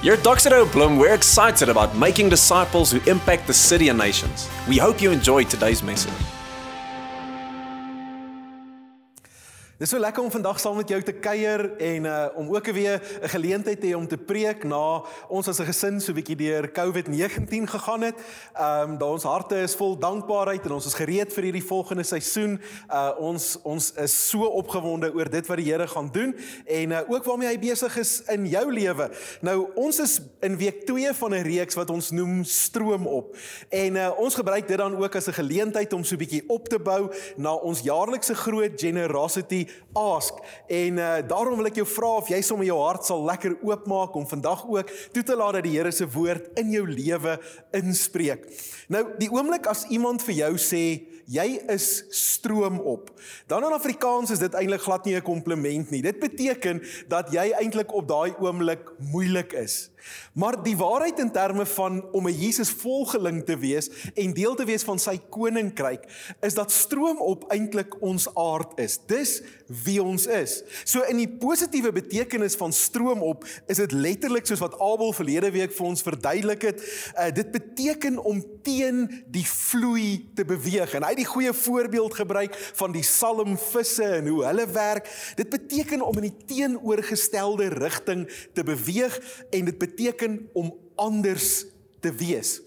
Here at Doxedo Bloom, we're excited about making disciples who impact the city and nations. We hope you enjoy today's message. Dis so lekker om vandag saam met jou te kuier en uh om ook weer 'n geleentheid te hê om te preek na ons as 'n gesin so 'n bietjie deur COVID-19 gegaan het. Ehm um, daar ons harte is vol dankbaarheid en ons is gereed vir hierdie volgende seisoen. Uh ons ons is so opgewonde oor dit wat die Here gaan doen en uh ook waarmee hy besig is in jou lewe. Nou ons is in week 2 van 'n reeks wat ons noem Stroom op. En uh ons gebruik dit dan ook as 'n geleentheid om so 'n bietjie op te bou na ons jaarlikse groot generosity ask en uh, daarom wil ek jou vra of jy sommer jou hart sal lekker oopmaak om vandag ook toe te laat dat die Here se woord in jou lewe inspreek. Nou die oomblik as iemand vir jou sê jy is stroom op. Dan in Afrikaans is dit eintlik glad nie 'n kompliment nie. Dit beteken dat jy eintlik op daai oomblik moeilik is. Maar die waarheid in terme van om 'n Jesus volgeling te wees en deel te wees van sy koninkryk is dat stroom op eintlik ons aard is. Dis wie ons is. So in die positiewe betekenis van stroom op is dit letterlik soos wat Abel verlede week vir ons verduidelik het. Uh, dit beteken om teen die vloei te beweeg. En hy die goeie voorbeeld gebruik van die salmvisse en hoe hulle werk. Dit beteken om in die teenoorgestelde rigting te beweeg en dit beteken om anders te wees.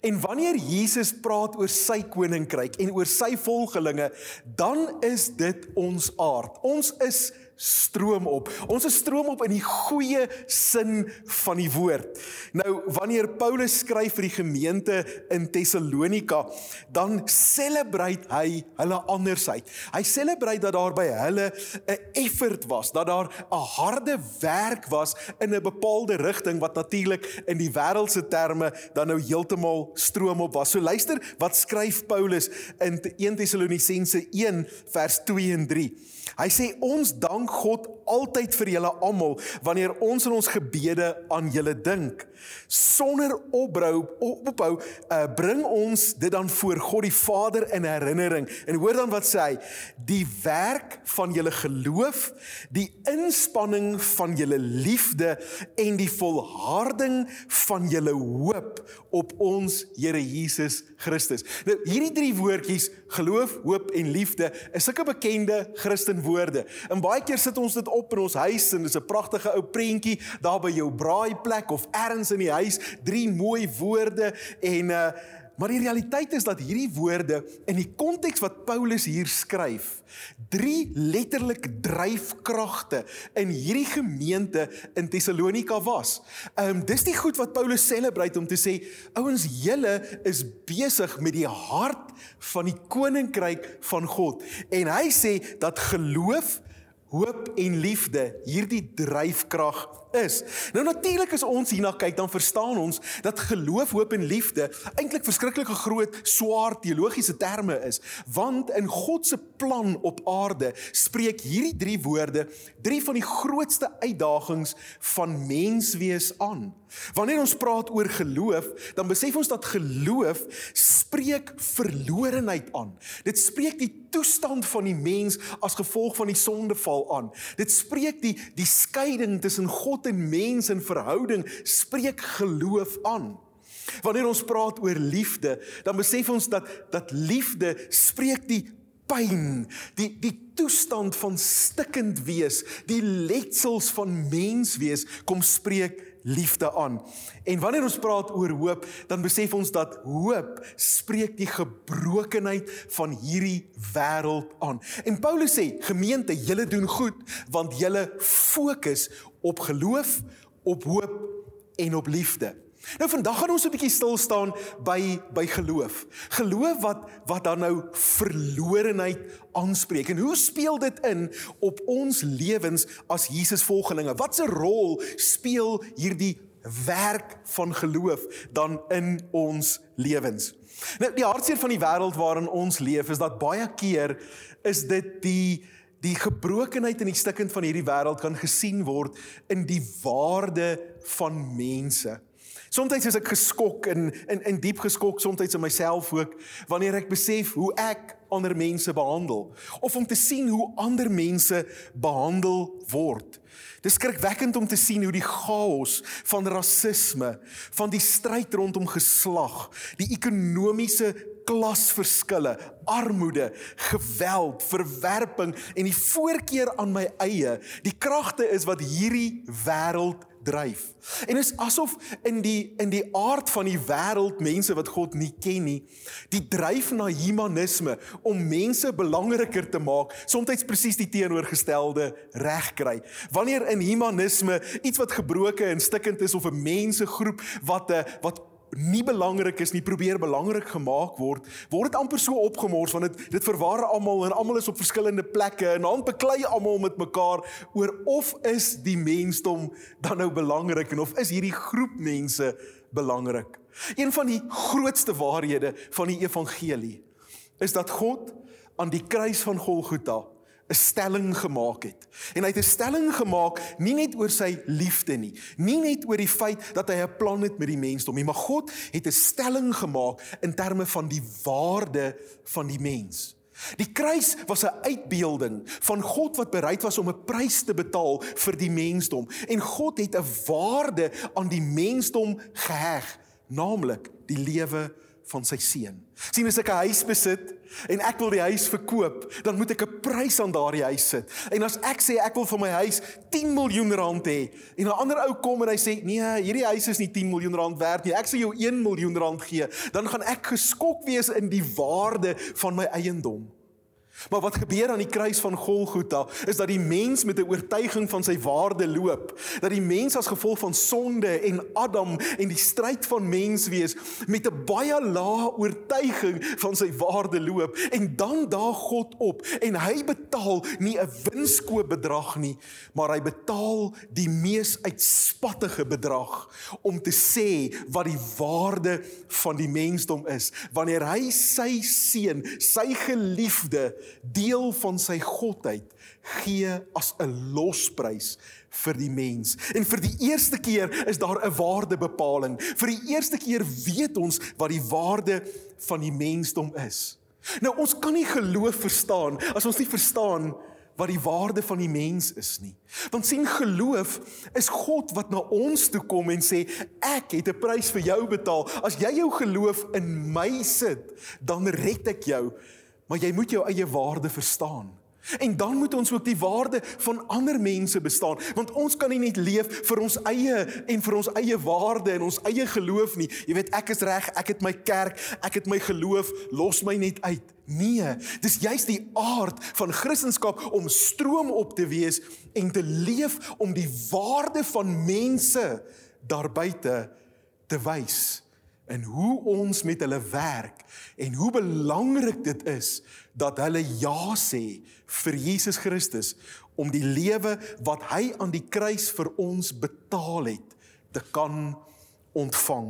En wanneer Jesus praat oor sy koninkryk en oor sy volgelinge, dan is dit ons aard. Ons is stroom op. Ons is stroom op in die goeie sin van die woord. Nou wanneer Paulus skryf vir die gemeente in Tessalonika, dan celebrate hy hulle andersheid. Hy celebrate dat daar by hulle 'n effort was, dat daar 'n harde werk was in 'n bepaalde rigting wat natuurlik in die wêreldse terme dan nou heeltemal stroom op was. So luister, wat skryf Paulus in 1 Tessalonisense 1 vers 2 en 3. Hy sê ons dank God altyd vir julle almal wanneer ons in ons gebede aan julle dink. Sonder opbrou ophou uh, bring ons dit dan voor God die Vader in herinnering. En hoor dan wat sê hy? Die werk van julle geloof, die inspanning van julle liefde en die volharding van julle hoop op ons Here Jesus Christus. Nou hierdie drie woordjies geloof, hoop en liefde is sulke bekende Christen woorde. En baie keer sit ons dit op in ons huis en dis 'n pragtige ou prentjie daar by jou braaiplek of ergens in die huis, drie mooi woorde en uh maar die realiteit is dat hierdie woorde in die konteks wat Paulus hier skryf, drie letterlik dryfkragte in hierdie gemeente in Tessalonika was. Ehm um, dis die goed wat Paulus celebrate om te sê, ouens, julle is besig met die hart van die koninkryk van God. En hy sê dat geloof hoop en liefde hierdie dryfkrag is. Nou natuurlik as ons hierna kyk dan verstaan ons dat geloof, hoop en liefde eintlik verskriklike groot swaar teologiese terme is, want in God se plan op aarde spreek hierdie drie woorde drie van die grootste uitdagings van menswees aan. Wanneer ons praat oor geloof, dan besef ons dat geloof spreek verlorenheid aan. Dit spreek die toestand van die mens as gevolg van die sondeval aan. Dit spreek die die skeiding tussen God en mens in verhouding, spreek geloof aan. Wanneer ons praat oor liefde, dan besef ons dat dat liefde spreek die pyn, die die toestand van stikkend wees, die letsels van mens wees kom spreek liefde aan. En wanneer ons praat oor hoop, dan besef ons dat hoop spreek die gebrokenheid van hierdie wêreld aan. En Paulus sê, gemeente, julle doen goed want julle fokus op geloof, op hoop en op liefde. Nou vandag gaan ons 'n bietjie stil staan by by geloof. Geloof wat wat dan nou verlorenheid aanspreek. En hoe speel dit in op ons lewens as Jesus volgelinge? Watse rol speel hierdie werk van geloof dan in ons lewens? Nou die hartseer van die wêreld waarin ons leef is dat baie keer is dit die die gebrokenheid en die stikkend van hierdie wêreld kan gesien word in die waarde van mense. Soms is ek geskok en in in diep geskok soms in myself ook wanneer ek besef hoe ek ander mense behandel of om te sien hoe ander mense behandel word. Dis skrikwekkend om te sien hoe die chaos van rasisme, van die stryd rondom geslag, die ekonomiese klasverskille, armoede, geweld, verwerping en die voorkeur aan my eie, die kragte is wat hierdie wêreld dryf. En is asof in die in die aard van die wêreld mense wat God nie ken nie, die dryf na humanisme om mense belangriker te maak, soms presies die teenoorgestelde regkry. Wanneer in humanisme iets wat gebroke en stikkend is of 'n mensegroep wat 'n wat nie belangrik is nie, probeer belangrik gemaak word, word dit amper so opgemors want dit dit verwar almal en almal is op verskillende plekke en dan beklei almal met mekaar oor of is die mensdom dan nou belangrik en of is hierdie groep mense belangrik. Een van die grootste waarhede van die evangelie is dat God aan die kruis van Golgotha 'n stelling gemaak het. En hy het 'n stelling gemaak nie net oor sy liefde nie, nie net oor die feit dat hy 'n plan het met die mensdom nie, maar God het 'n stelling gemaak in terme van die waarde van die mens. Die kruis was 'n uitbeelding van God wat bereid was om 'n prys te betaal vir die mensdom en God het 'n waarde aan die mensdom geheg, naamlik die lewe van sy seun. Sien as ek 'n huis besit en ek wil die huis verkoop, dan moet ek 'n prys aan daardie huis sit. En as ek sê ek wil vir my huis 10 miljoen rand hê en 'n ander ou kom en hy sê nee, hierdie huis is nie 10 miljoen rand werd nie. Ek sê jou 1 miljoen rand gee, dan gaan ek geskok wees in die waarde van my eiendom. Maar wat gebeur aan die kruis van Golgotha is dat die mens met 'n oortuiging van sy waarde loop. Dat die mens as gevolg van sonde en Adam en die stryd van menswees met 'n baie lae oortuiging van sy waarde loop en dan daag God op en hy betaal nie 'n winskoop bedrag nie, maar hy betaal die mees uitspattige bedrag om te sê wat die waarde van die mensdom is wanneer hy sy seun, sy geliefde deel van sy godheid gee as 'n losprys vir die mens. En vir die eerste keer is daar 'n waardebepaling. Vir die eerste keer weet ons wat die waarde van die mensdom is. Nou ons kan nie geloof verstaan as ons nie verstaan wat die waarde van die mens is nie. Want sien geloof is God wat na ons toe kom en sê ek het 'n prys vir jou betaal. As jy jou geloof in my sit, dan red ek jou maar jy moet jou eie waarde verstaan. En dan moet ons ook die waarde van ander mense bestaan, want ons kan nie net leef vir ons eie en vir ons eie waarde en ons eie geloof nie. Jy weet ek is reg, ek het my kerk, ek het my geloof, los my net uit. Nee, dis juist die aard van Christendom om stroom op te wees en te leef om die waarde van mense daar buite te wys in hoe ons met hulle werk en hoe belangrik dit is dat hulle ja sê vir Jesus Christus om die lewe wat hy aan die kruis vir ons betaal het te kan ontvang.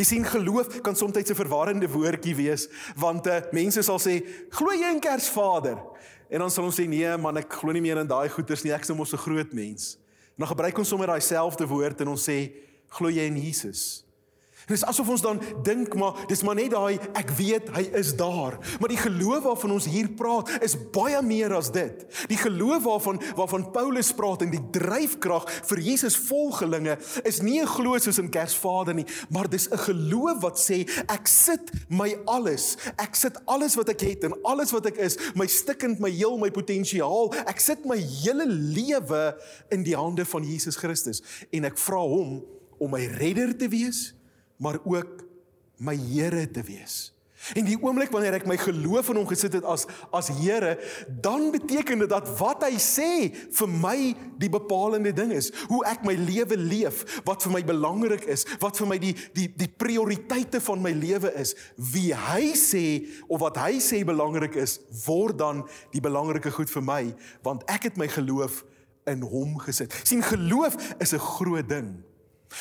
Jy sien geloof kan soms 'n verwarrende woordjie wees want uh, mense sal sê glo jy in Kersvader en dan sal ons sê nee man ek glo nie meer in daai goeters nie ek is nou mos 'n groot mens. En dan gebruik ons sommer daai selfde woord en ons sê glo jy in Jesus? Dis asof ons dan dink maar dis maar net daai ek weet hy is daar. Maar die geloof waarvan ons hier praat is baie meer as dit. Die geloof waarvan waarvan Paulus praat en die dryfkrag vir Jesus volgelinge is nie 'n geloof soos in Kersvader nie, maar dis 'n geloof wat sê ek sit my alles, ek sit alles wat ek het en alles wat ek is, my stikkend, my heel, my potensiaal, ek sit my hele lewe in die hande van Jesus Christus en ek vra hom om my redder te wees maar ook my Here te wees. En die oomblik wanneer ek my geloof in hom gesit het as as Here, dan beteken dit dat wat hy sê vir my die bepalende ding is. Hoe ek my lewe leef, wat vir my belangrik is, wat vir my die die die prioriteite van my lewe is, wie hy sê of wat hy sê belangrik is, word dan die belangrike goed vir my, want ek het my geloof in hom gesit. sien geloof is 'n groot ding.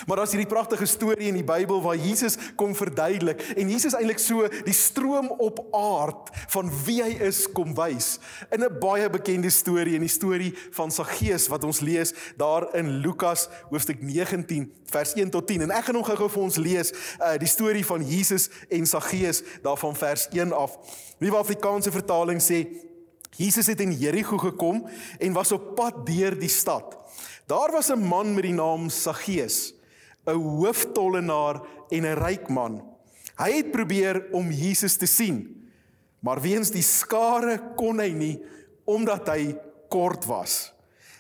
Maar daar's hierdie pragtige storie in die Bybel waar Jesus kom verduidelik en Jesus eintlik so die stroom op aard van wie hy is kom wys. In 'n baie bekende storie in die storie van Saggeus wat ons lees daar in Lukas hoofstuk 19 vers 1 tot 10 en ek gaan hom gou-gou vir ons lees uh, die storie van Jesus en Saggeus daarvan vers 1 af. Wat Afrikaanse vertaling sê Jesus het in Jerigo gekom en was op pad deur die stad. Daar was 'n man met die naam Saggeus 'n hooftollenaar en 'n ryk man. Hy het probeer om Jesus te sien, maar weens die skare kon hy nie omdat hy kort was.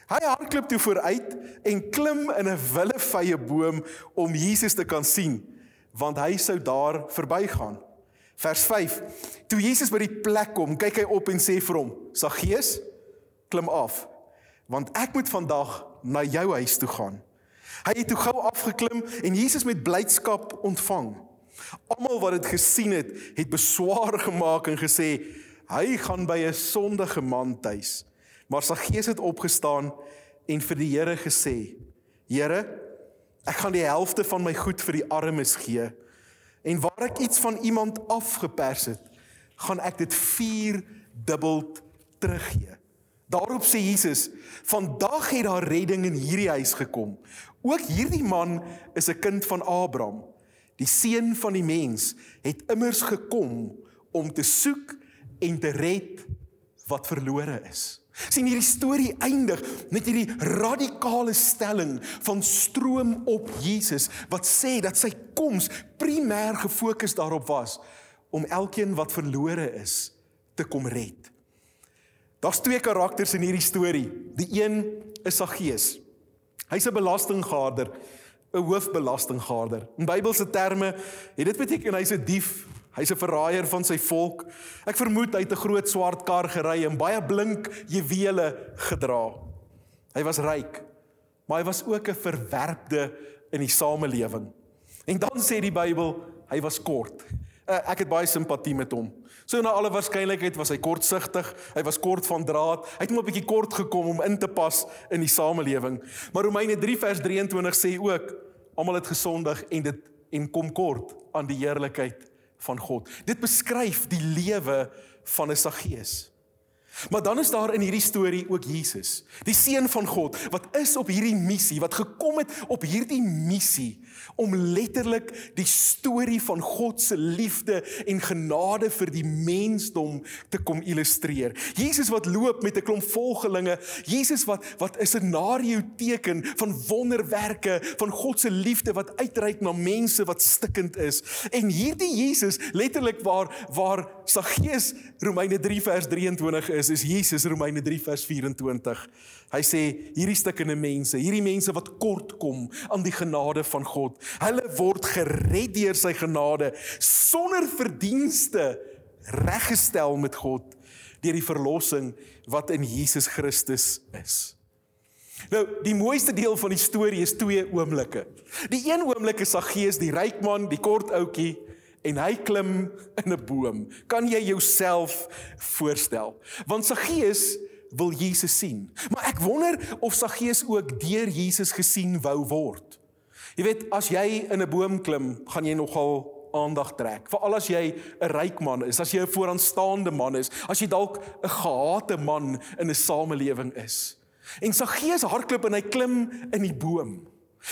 Hy hardloop toe vooruit en klim in 'n willevye boom om Jesus te kan sien, want hy sou daar verbygaan. Vers 5. Toe Jesus by die plek kom, kyk hy op en sê vir hom: "Saggeus, klim af, want ek moet vandag na jou huis toe gaan." Hy het toe gou afgeklim en Jesus met blydskap ontvang. Almal wat dit gesien het, het beswaar gemaak en gesê hy gaan by 'n sondige man tuis. Maar sy gees het opgestaan en vir die Here gesê: Here, ek gaan die helfte van my goed vir die armes gee. En waar ek iets van iemand afgepers het, gaan ek dit 4 dubbel teruggee. Daarop sê Jesus: "Vandag het daar redding in hierdie huis gekom. Ook hierdie man is 'n kind van Abraham. Die seun van die mens het immers gekom om te soek en te red wat verlore is." sien hierdie storie eindig met hierdie radikale stelling van stroom op Jesus wat sê dat sy koms primêr gefokus daarop was om elkeen wat verlore is te kom red. Daar's twee karakters in hierdie storie. Die een is Saggeus. Hy's 'n belastinggaarder, 'n hoofbelastinggaarder. In Bybelse terme het dit beteken hy's 'n dief, hy's 'n verraaier van sy volk. Ek vermoed hy het 'n groot swart kar gery en baie blink juwele gedra. Hy was ryk, maar hy was ook 'n verwerpde in die samelewing. En dan sê die Bybel, hy was kort. Uh, ek het baie simpatie met hom. So na alle waarskynlikheid was hy kortsigtig, hy was kort van draad. Hy het net 'n bietjie kort gekom om in te pas in die samelewing. Maar Romeine 3 vers 23 sê ook almal het gesondig en dit en kom kort aan die heerlikheid van God. Dit beskryf die lewe van 'n Saggeus. Maar dan is daar in hierdie storie ook Jesus, die seun van God wat is op hierdie missie, wat gekom het op hierdie missie om letterlik die storie van God se liefde en genade vir die mensdom te kom illustreer. Jesus wat loop met 'n klomp volgelinge, Jesus wat wat 'n scenario teken van wonderwerke van God se liefde wat uitreik na mense wat stikkend is. En hierdie Jesus letterlik waar waar Saggeus Romeine 3 vers 23 is, is Jesus Romeine 3 vers 24. Hy sê hierdie stukkende mense, hierdie mense wat kort kom aan die genade van God, hulle word gered deur sy genade sonder verdienste reggestel met God deur die verlossing wat in Jesus Christus is. Nou, die mooiste deel van die storie is twee oomblikke. Die een oomblik is Saggeus, die ryk man, die kort ouetjie en hy klim in 'n boom. Kan jy jouself voorstel? Want Saggeus wil Jesus sien. Maar ek wonder of Saggeus ook deur Jesus gesien wou word. Jy weet, as jy in 'n boom klim, gaan jy nogal aandag trek. Veral as jy 'n ryk man is, as jy 'n vooraanstaande man is, as jy dalk 'n gehate man in 'n samelewing is. En Saggeus hardloop en hy klim in die boom.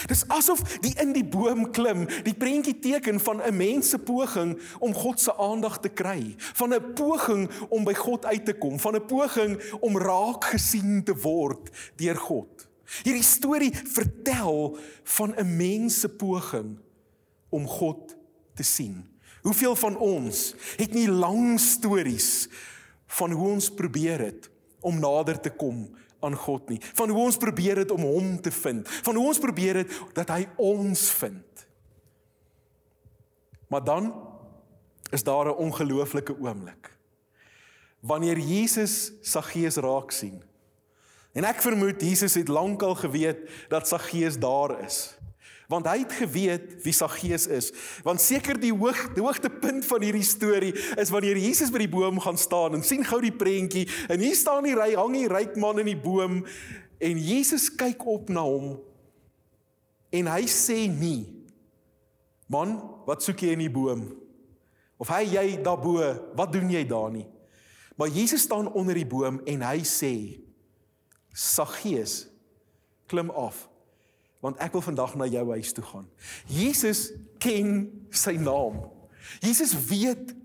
Dis asof die in die boom klim, die prentjie teken van 'n mens se poging om God se aandag te kry, van 'n poging om by God uit te kom, van 'n poging om raak gesien te word deur God. Hierdie storie vertel van 'n mens se poging om God te sien. Hoeveel van ons het nie lang stories van hoe ons probeer het om nader te kom aan God nie. Van hoe ons probeer het om hom te vind. Van hoe ons probeer het dat hy ons vind. Maar dan is daar 'n ongelooflike oomblik. Wanneer Jesus Saggeus raak sien. En ek vermoed Jesus het lankal geweet dat Saggeus daar is want hy het geweet wie Saggeus is. Want seker die hoog die hoogtepunt van hierdie storie is wanneer Jesus by die boom gaan staan en sien gou die prentjie en hier staan die ry hang die ryk man in die boom en Jesus kyk op na hom En hy sê nie: "Man, wat soek jy in die boom?" Of hy jy daarbo, wat doen jy daar nie? Maar Jesus staan onder die boom en hy sê: "Saggeus, klim af." Want ek wil vandag na jou huis toe gaan. Jesus ken sy naam. Jesus weet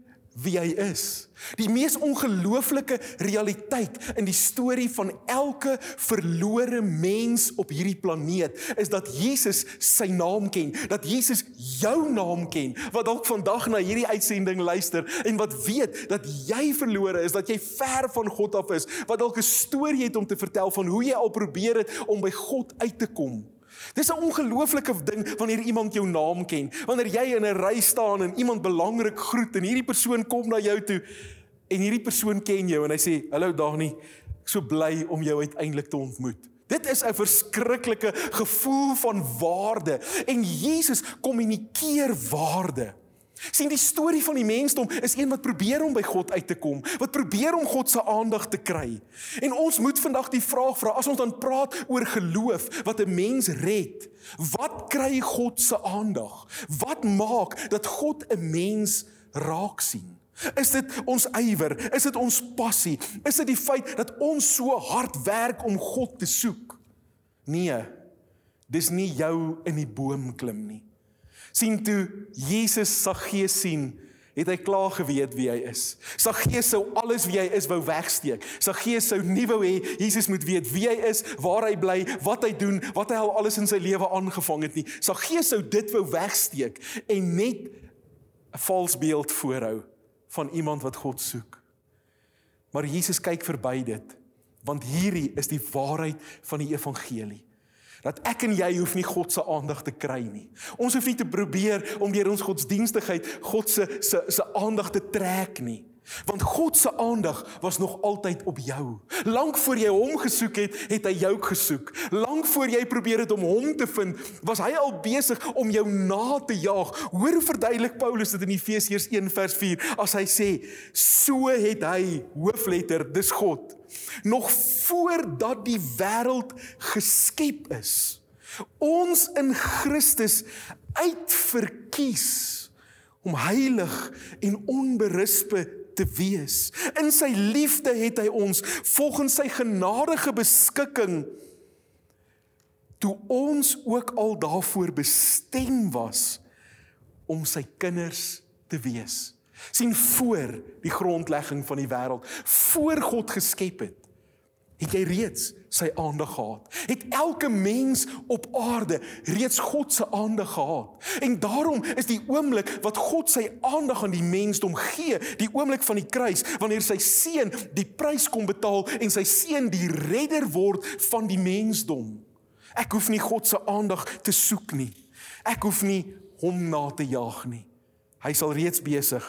wie hy is. Die mees ongelooflike realiteit in die storie van elke verlore mens op hierdie planeet is dat Jesus sy naam ken, dat Jesus jou naam ken, wat dalk vandag na hierdie uitsending luister en wat weet dat jy verlore is, dat jy ver van God af is, wat dalk 'n storie het om te vertel van hoe jy al probeer het om by God uit te kom. Dis 'n ongelooflike ding wanneer iemand jou naam ken. Wanneer jy in 'n ry staan en iemand belangrik groet en hierdie persoon kom na jou toe en hierdie persoon ken jou en hy sê: "Hallo Dani, ek so bly om jou uiteindelik te ontmoet." Dit is 'n verskriklike gevoel van waarde en Jesus kommunikeer waarde. Sien die storie van die mensdom is een wat probeer om by God uit te kom, wat probeer om God se aandag te kry. En ons moet vandag die vraag vra as ons dan praat oor geloof wat 'n mens red, wat kry God se aandag? Wat maak dat God 'n mens raak sien? Is dit ons ywer? Is dit ons passie? Is dit die feit dat ons so hard werk om God te soek? Nee. Dis nie jou in die boom klim nie sien toe Jesus Saggeus sien, het hy klaar geweet wie hy is. Saggeus sou alles wie hy is wou wegsteek. Saggeus sou nie wou hê Jesus moet weet wie hy is, waar hy bly, wat hy doen, wat hy al alles in sy lewe aangevang het nie. Saggeus sou dit wou wegsteek en net 'n vals beeld voorhou van iemand wat God soek. Maar Jesus kyk verby dit, want hierdie is die waarheid van die evangelie dat ek en jy hoef nie God se aandag te kry nie. Ons hoef nie te probeer om deur ons godsdienstigheid God se se se aandag te trek nie. Want God se aandag was nog altyd op jou. Lank voor jy hom gesoek het, het hy jou gesoek. Lank voor jy probeer het om hom te vind, was hy al besig om jou na te jaag. Hoor hoe verduidelik Paulus dit in Efesiërs 1 vers 4 as hy sê: "So het hy hoofletter, dis God, nog voordat die wêreld geskep is, ons in Christus uitverkies om heilig en onberispe te wees. In sy liefde het hy ons volgens sy genadige beskikking toe ons ook al daarvoor bestem was om sy kinders te wees sien voor die grondlegging van die wêreld, voor God geskep het, het jy reeds sy aandag gehad. Het elke mens op aarde reeds God se aandag gehad. En daarom is die oomblik wat God sy aandag aan die mensdom gee, die oomblik van die kruis, wanneer sy seun die prys kom betaal en sy seun die redder word van die mensdom. Ek hoef nie God se aandag te soek nie. Ek hoef nie hom na te jaag nie. Hy sal reeds besig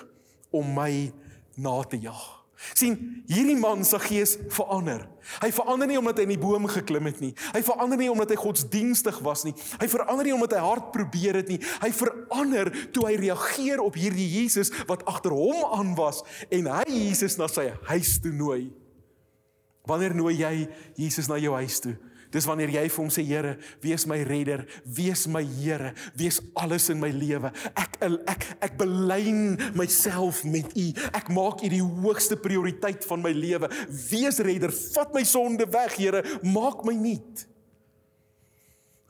om my na te jag. Sien, hierdie man se gees verander. Hy verander nie omdat hy in die boom geklim het nie. Hy verander nie omdat hy godsdienstig was nie. Hy verander nie omdat hy hard probeer het nie. Hy verander toe hy reageer op hierdie Jesus wat agter hom aan was en hy Jesus na sy huis toe nooi. Wanneer nooi jy Jesus na jou huis toe? Dis wanneer jy vir hom sê Here, wees my redder, wees my Here, wees alles in my lewe. Ek ek ek belyn myself met U. Ek maak U die hoogste prioriteit van my lewe. Wees redder, vat my sonde weg, Here, maak my nuut.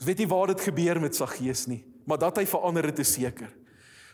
Ons weet nie waar dit gebeur met Saggeus nie, maar dat hy verander het is seker.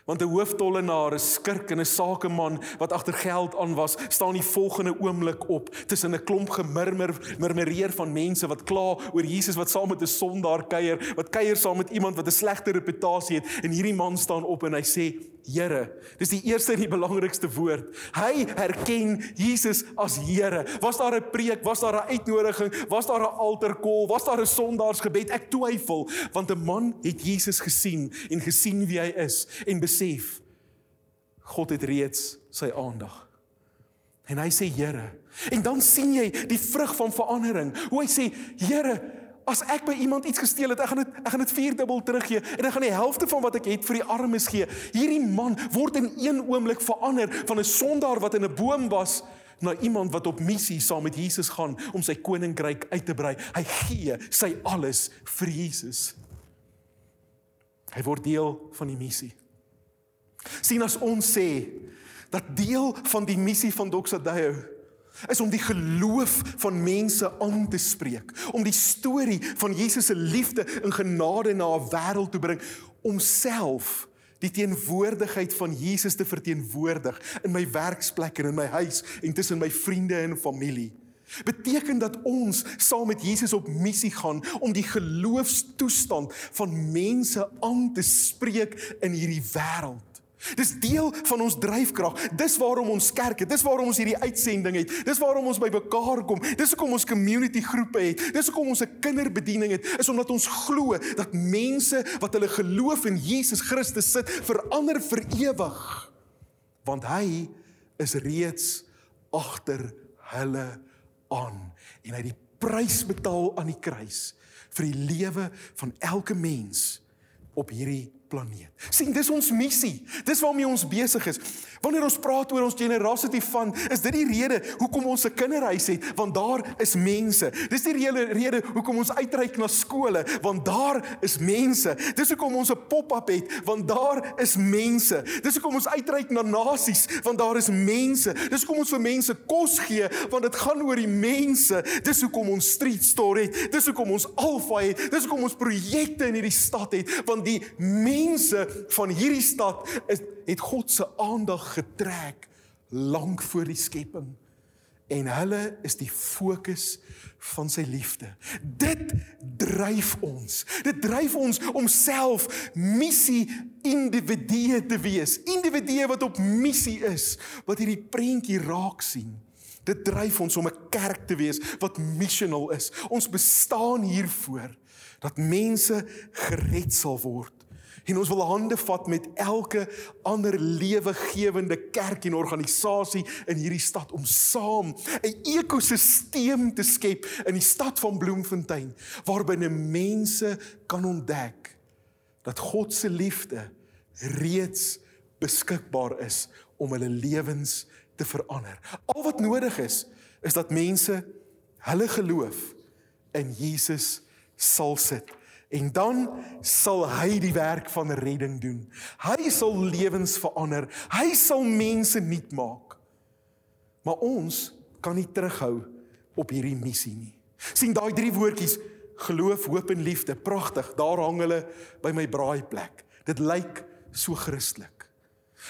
Want 'n hooftollenaar, 'n skurk en 'n sakeman wat agter geld aan was, staan die volgende oomblik op tussen 'n klomp gemurmer, murmureer van mense wat kla oor Jesus wat saam met 'n sondaar kuier, wat kuier saam met iemand wat 'n slegte reputasie het en hierdie man staan op en hy sê Here. Dis die eerste en die belangrikste woord. Hy erken Jesus as Here. Was daar 'n preek, was daar 'n uitnodiging, was daar 'n altarkol, was daar 'n sondaarsgebed? Ek twyfel, want 'n man het Jesus gesien en gesien wie hy is en besef God het reeds sy aandag. En hy sê Here. En dan sien jy die vrug van verandering. Hoe hy sê Here, As ek by iemand iets gesteel het, ek gaan dit ek gaan dit vierdubbel teruggee en ek gaan die helfte van wat ek het vir die armes gee. Hierdie man word in een oomblik verander van 'n sondaar wat in 'n boom was na iemand wat op missie saam met Jesus gaan om sy koninkryk uit te brei. Hy gee sy alles vir Jesus. Hy word deel van die missie. Sien as ons sê dat deel van die missie van Doxadeo is om die geloof van mense aan te spreek, om die storie van Jesus se liefde en genade na 'n wêreld te bring, om self die teenwoordigheid van Jesus te verteenwoordig in my werksplek en in my huis en tussen my vriende en familie. Beteken dat ons saam met Jesus op missie gaan om die geloofstoestand van mense aan te spreek in hierdie wêreld. Dis deel van ons dryfkrag. Dis waarom ons kerk het. Dis waarom ons hierdie uitsending het. Dis waarom ons by mekaar kom. Dis hoekom ons community groepe het. Dis hoekom ons 'n kinderbediening het. Is omdat ons glo dat mense wat hulle geloof in Jesus Christus sit, verander vir ewig. Want hy is reeds agter hulle aan en hy het die prys betaal aan die kruis vir die lewe van elke mens op hierdie planeet. sien, dis ons missie. Dis waarmee ons besig is. Wanneer ons praat oor ons generosity fund, is dit die rede hoekom ons 'n kinderhuis het, want daar is mense. Dis die rede rede hoekom ons uitreik na skole, want daar is mense. Dis hoekom ons 'n pop-up het, want daar is mense. Dis hoekom ons uitreik na nasies, want daar is mense. Dis hoekom ons vir mense kos gee, want dit gaan oor die mense. Dis hoekom ons street store het. Dis hoekom ons Alpha het. Dis hoekom ons projekte in hierdie stad het, want die mense van hierdie stad is het God se aandag getrek lank voor die skepping en hulle is die fokus van sy liefde. Dit dryf ons. Dit dryf ons om self missie individue te wees. Individue wat op missie is, wat hierdie prentjie raak sien. Dit dryf ons om 'n kerk te wees wat missional is. Ons bestaan hiervoor dat mense gered sal word En ons wil hande vat met elke ander lewegewende kerk en organisasie in hierdie stad om saam 'n ekosisteem te skep in die stad van Bloemfontein waarbinne mense kan ontdek dat God se liefde reeds beskikbaar is om hulle lewens te verander. Al wat nodig is is dat mense hulle geloof in Jesus sal sit En dan sal hy die werk van redding doen. Hy sal lewens verander. Hy sal mense nuut maak. Maar ons kan nie terughou op hierdie missie nie. sien daai drie woordjies geloof, hoop en liefde, pragtig. Daar hang hulle by my braaiplek. Dit lyk so Christelik.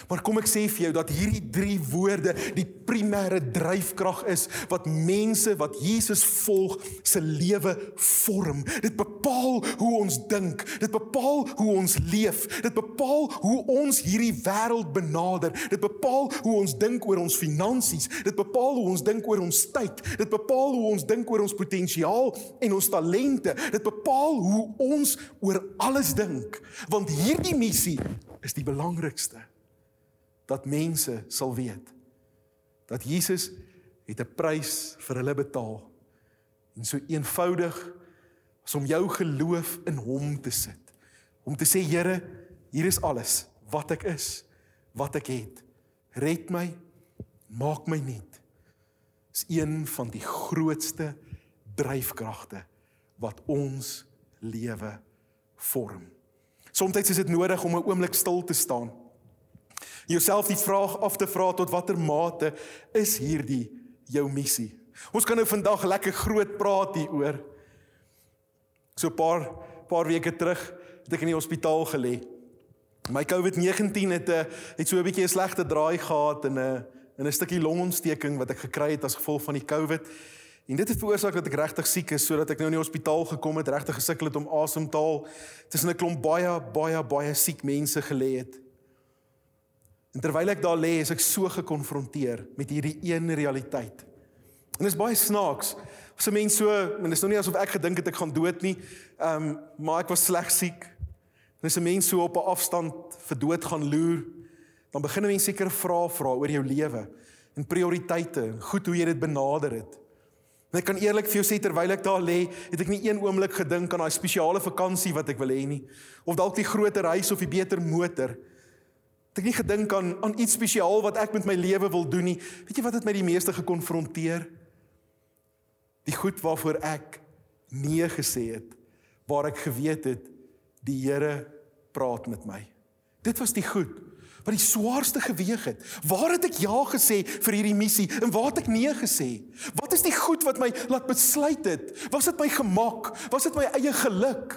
Maar kom ek sê vir jou dat hierdie drie woorde die primêre dryfkrag is wat mense wat Jesus volg se lewe vorm. Dit bepaal hoe ons dink, dit bepaal hoe ons leef, dit bepaal hoe ons hierdie wêreld benader, dit bepaal hoe ons dink oor ons finansies, dit bepaal hoe ons dink oor ons tyd, dit bepaal hoe ons dink oor ons potensiaal en ons talente, dit bepaal hoe ons oor alles dink, want hierdie missie is die belangrikste dat mense sal weet dat Jesus het 'n prys vir hulle betaal. En so eenvoudig as om jou geloof in hom te sit. Om te sê Here, hier is alles wat ek is, wat ek het. Red my, maak my nuut. Is een van die grootste dryfkragte wat ons lewe vorm. Somstyds is dit nodig om 'n oomblik stil te staan jouself die vraag af te vra tot watter mate is hierdie jou missie. Ons kan nou vandag lekker groot praat hieroor. So 'n paar paar weke terug het ek in die hospitaal gelê. My COVID-19 het 'n eh, het so 'n bietjie 'n slegte draai gehad en 'n eh, 'n 'n stukkie longontsteking wat ek gekry het as gevolg van die COVID. En dit het veroorsaak dat ek regtig siek is sodat ek nou in die hospitaal gekom het, regtig gesukkel het om asem te haal tussen 'n klomp baie baie baie siek mense gelê het. En terwyl ek daar lê, is ek so gekonfronteer met hierdie een realiteit. En dit is baie snaaks. As 'n mens so, en dit is nog nie asof ek gedink het ek gaan dood nie, ehm, um, maar ek was sleg siek. En as 'n mens so op 'n afstand vir dood gaan loer, dan begin 'n mens sekere vrae vra oor jou lewe en prioriteite en goed hoe jy dit benader het. En ek kan eerlik vir jou sê terwyl ek daar lê, het ek nie een oomblik gedink aan daai spesiale vakansie wat ek wil hê nie, of dalk die groter huis of die beter motor nie het ek nie gedink aan aan iets spesiaal wat ek met my lewe wil doen nie. Weet jy wat het my die meeste gekonfronteer? Die goed waarvoor ek nee gesê het, waar ek geweet het die Here praat met my. Dit was die goed wat die swaarste geweg het. Waar het ek ja gesê vir hierdie missie en waar het ek nee gesê? Wat is die goed wat my laat besluit het? Was dit my gemak? Was dit my eie geluk?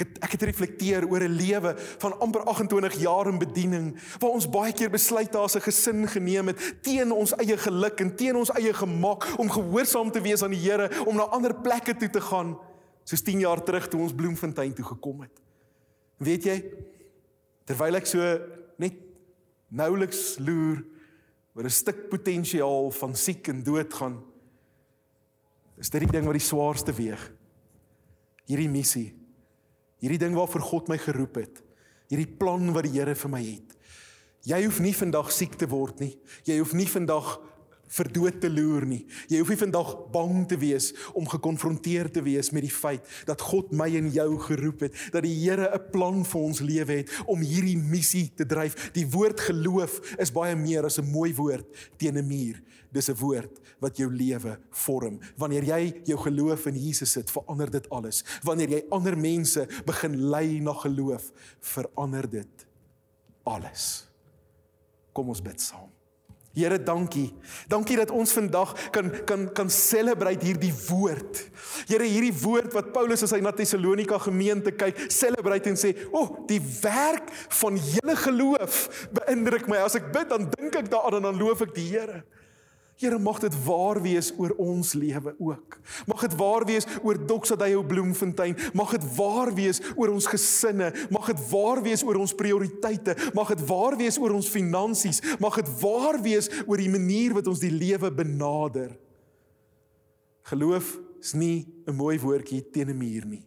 Ek het ek het reflekteer oor 'n lewe van amper 28 jaar in bediening waar ons baie keer besluite as 'n gesin geneem het teen ons eie geluk en teen ons eie gemak om gehoorsaam te wees aan die Here, om na ander plekke toe te gaan, soos 10 jaar terug toe ons Bloemfontein toe gekom het. Weet jy, terwyl ek so net nouliks loer oor 'n stuk potensiaal van siek en dood gaan, is dit die ding wat die swaarste weeg. Hierdie missie Hierdie ding waarvoor God my geroep het. Hierdie plan wat die Here vir my het. Jy hoef nie vandag siek te word nie. Jy hoef nie vandag vir dood te loer nie. Jy hoef nie vandag bang te wees om gekonfronteer te wees met die feit dat God my en jou geroep het, dat die Here 'n plan vir ons lewe het om hierdie missie te dryf. Die woord geloof is baie meer as 'n mooi woord teen 'n muur. Dis 'n woord wat jou lewe vorm. Wanneer jy jou geloof in Jesus sit, verander dit alles. Wanneer jy ander mense begin lei na geloof, verander dit alles. Kom ons bid saam. Here, dankie. Dankie dat ons vandag kan kan kan celebrate hierdie woord. Here, hierdie woord wat Paulus as hy na Tessalonika gemeente kyk, celebrate en sê, "O, oh, die werk van julle geloof beïndruk my. As ek bid, dan dink ek daaraan en dan loof ek die Here." Here mag dit waar wees oor ons lewe ook. Mag dit waar wees oor Doxadeo Bloemfontein. Mag dit waar wees oor ons gesinne. Mag dit waar wees oor ons prioriteite. Mag dit waar wees oor ons finansies. Mag dit waar wees oor die manier wat ons die lewe benader. Geloof is nie 'n mooi woordjie teen 'n muur nie.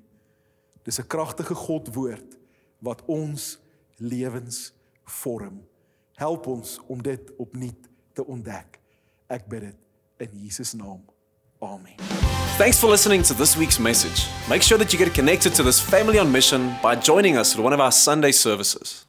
Dis 'n kragtige God woord wat ons lewens vorm. Help ons om dit opnuut te ontdek. Ek bid dit in Jesus naam. Amen. Thanks for listening to this week's message. Make sure that you get connected to this family on mission by joining us at one of our Sunday services.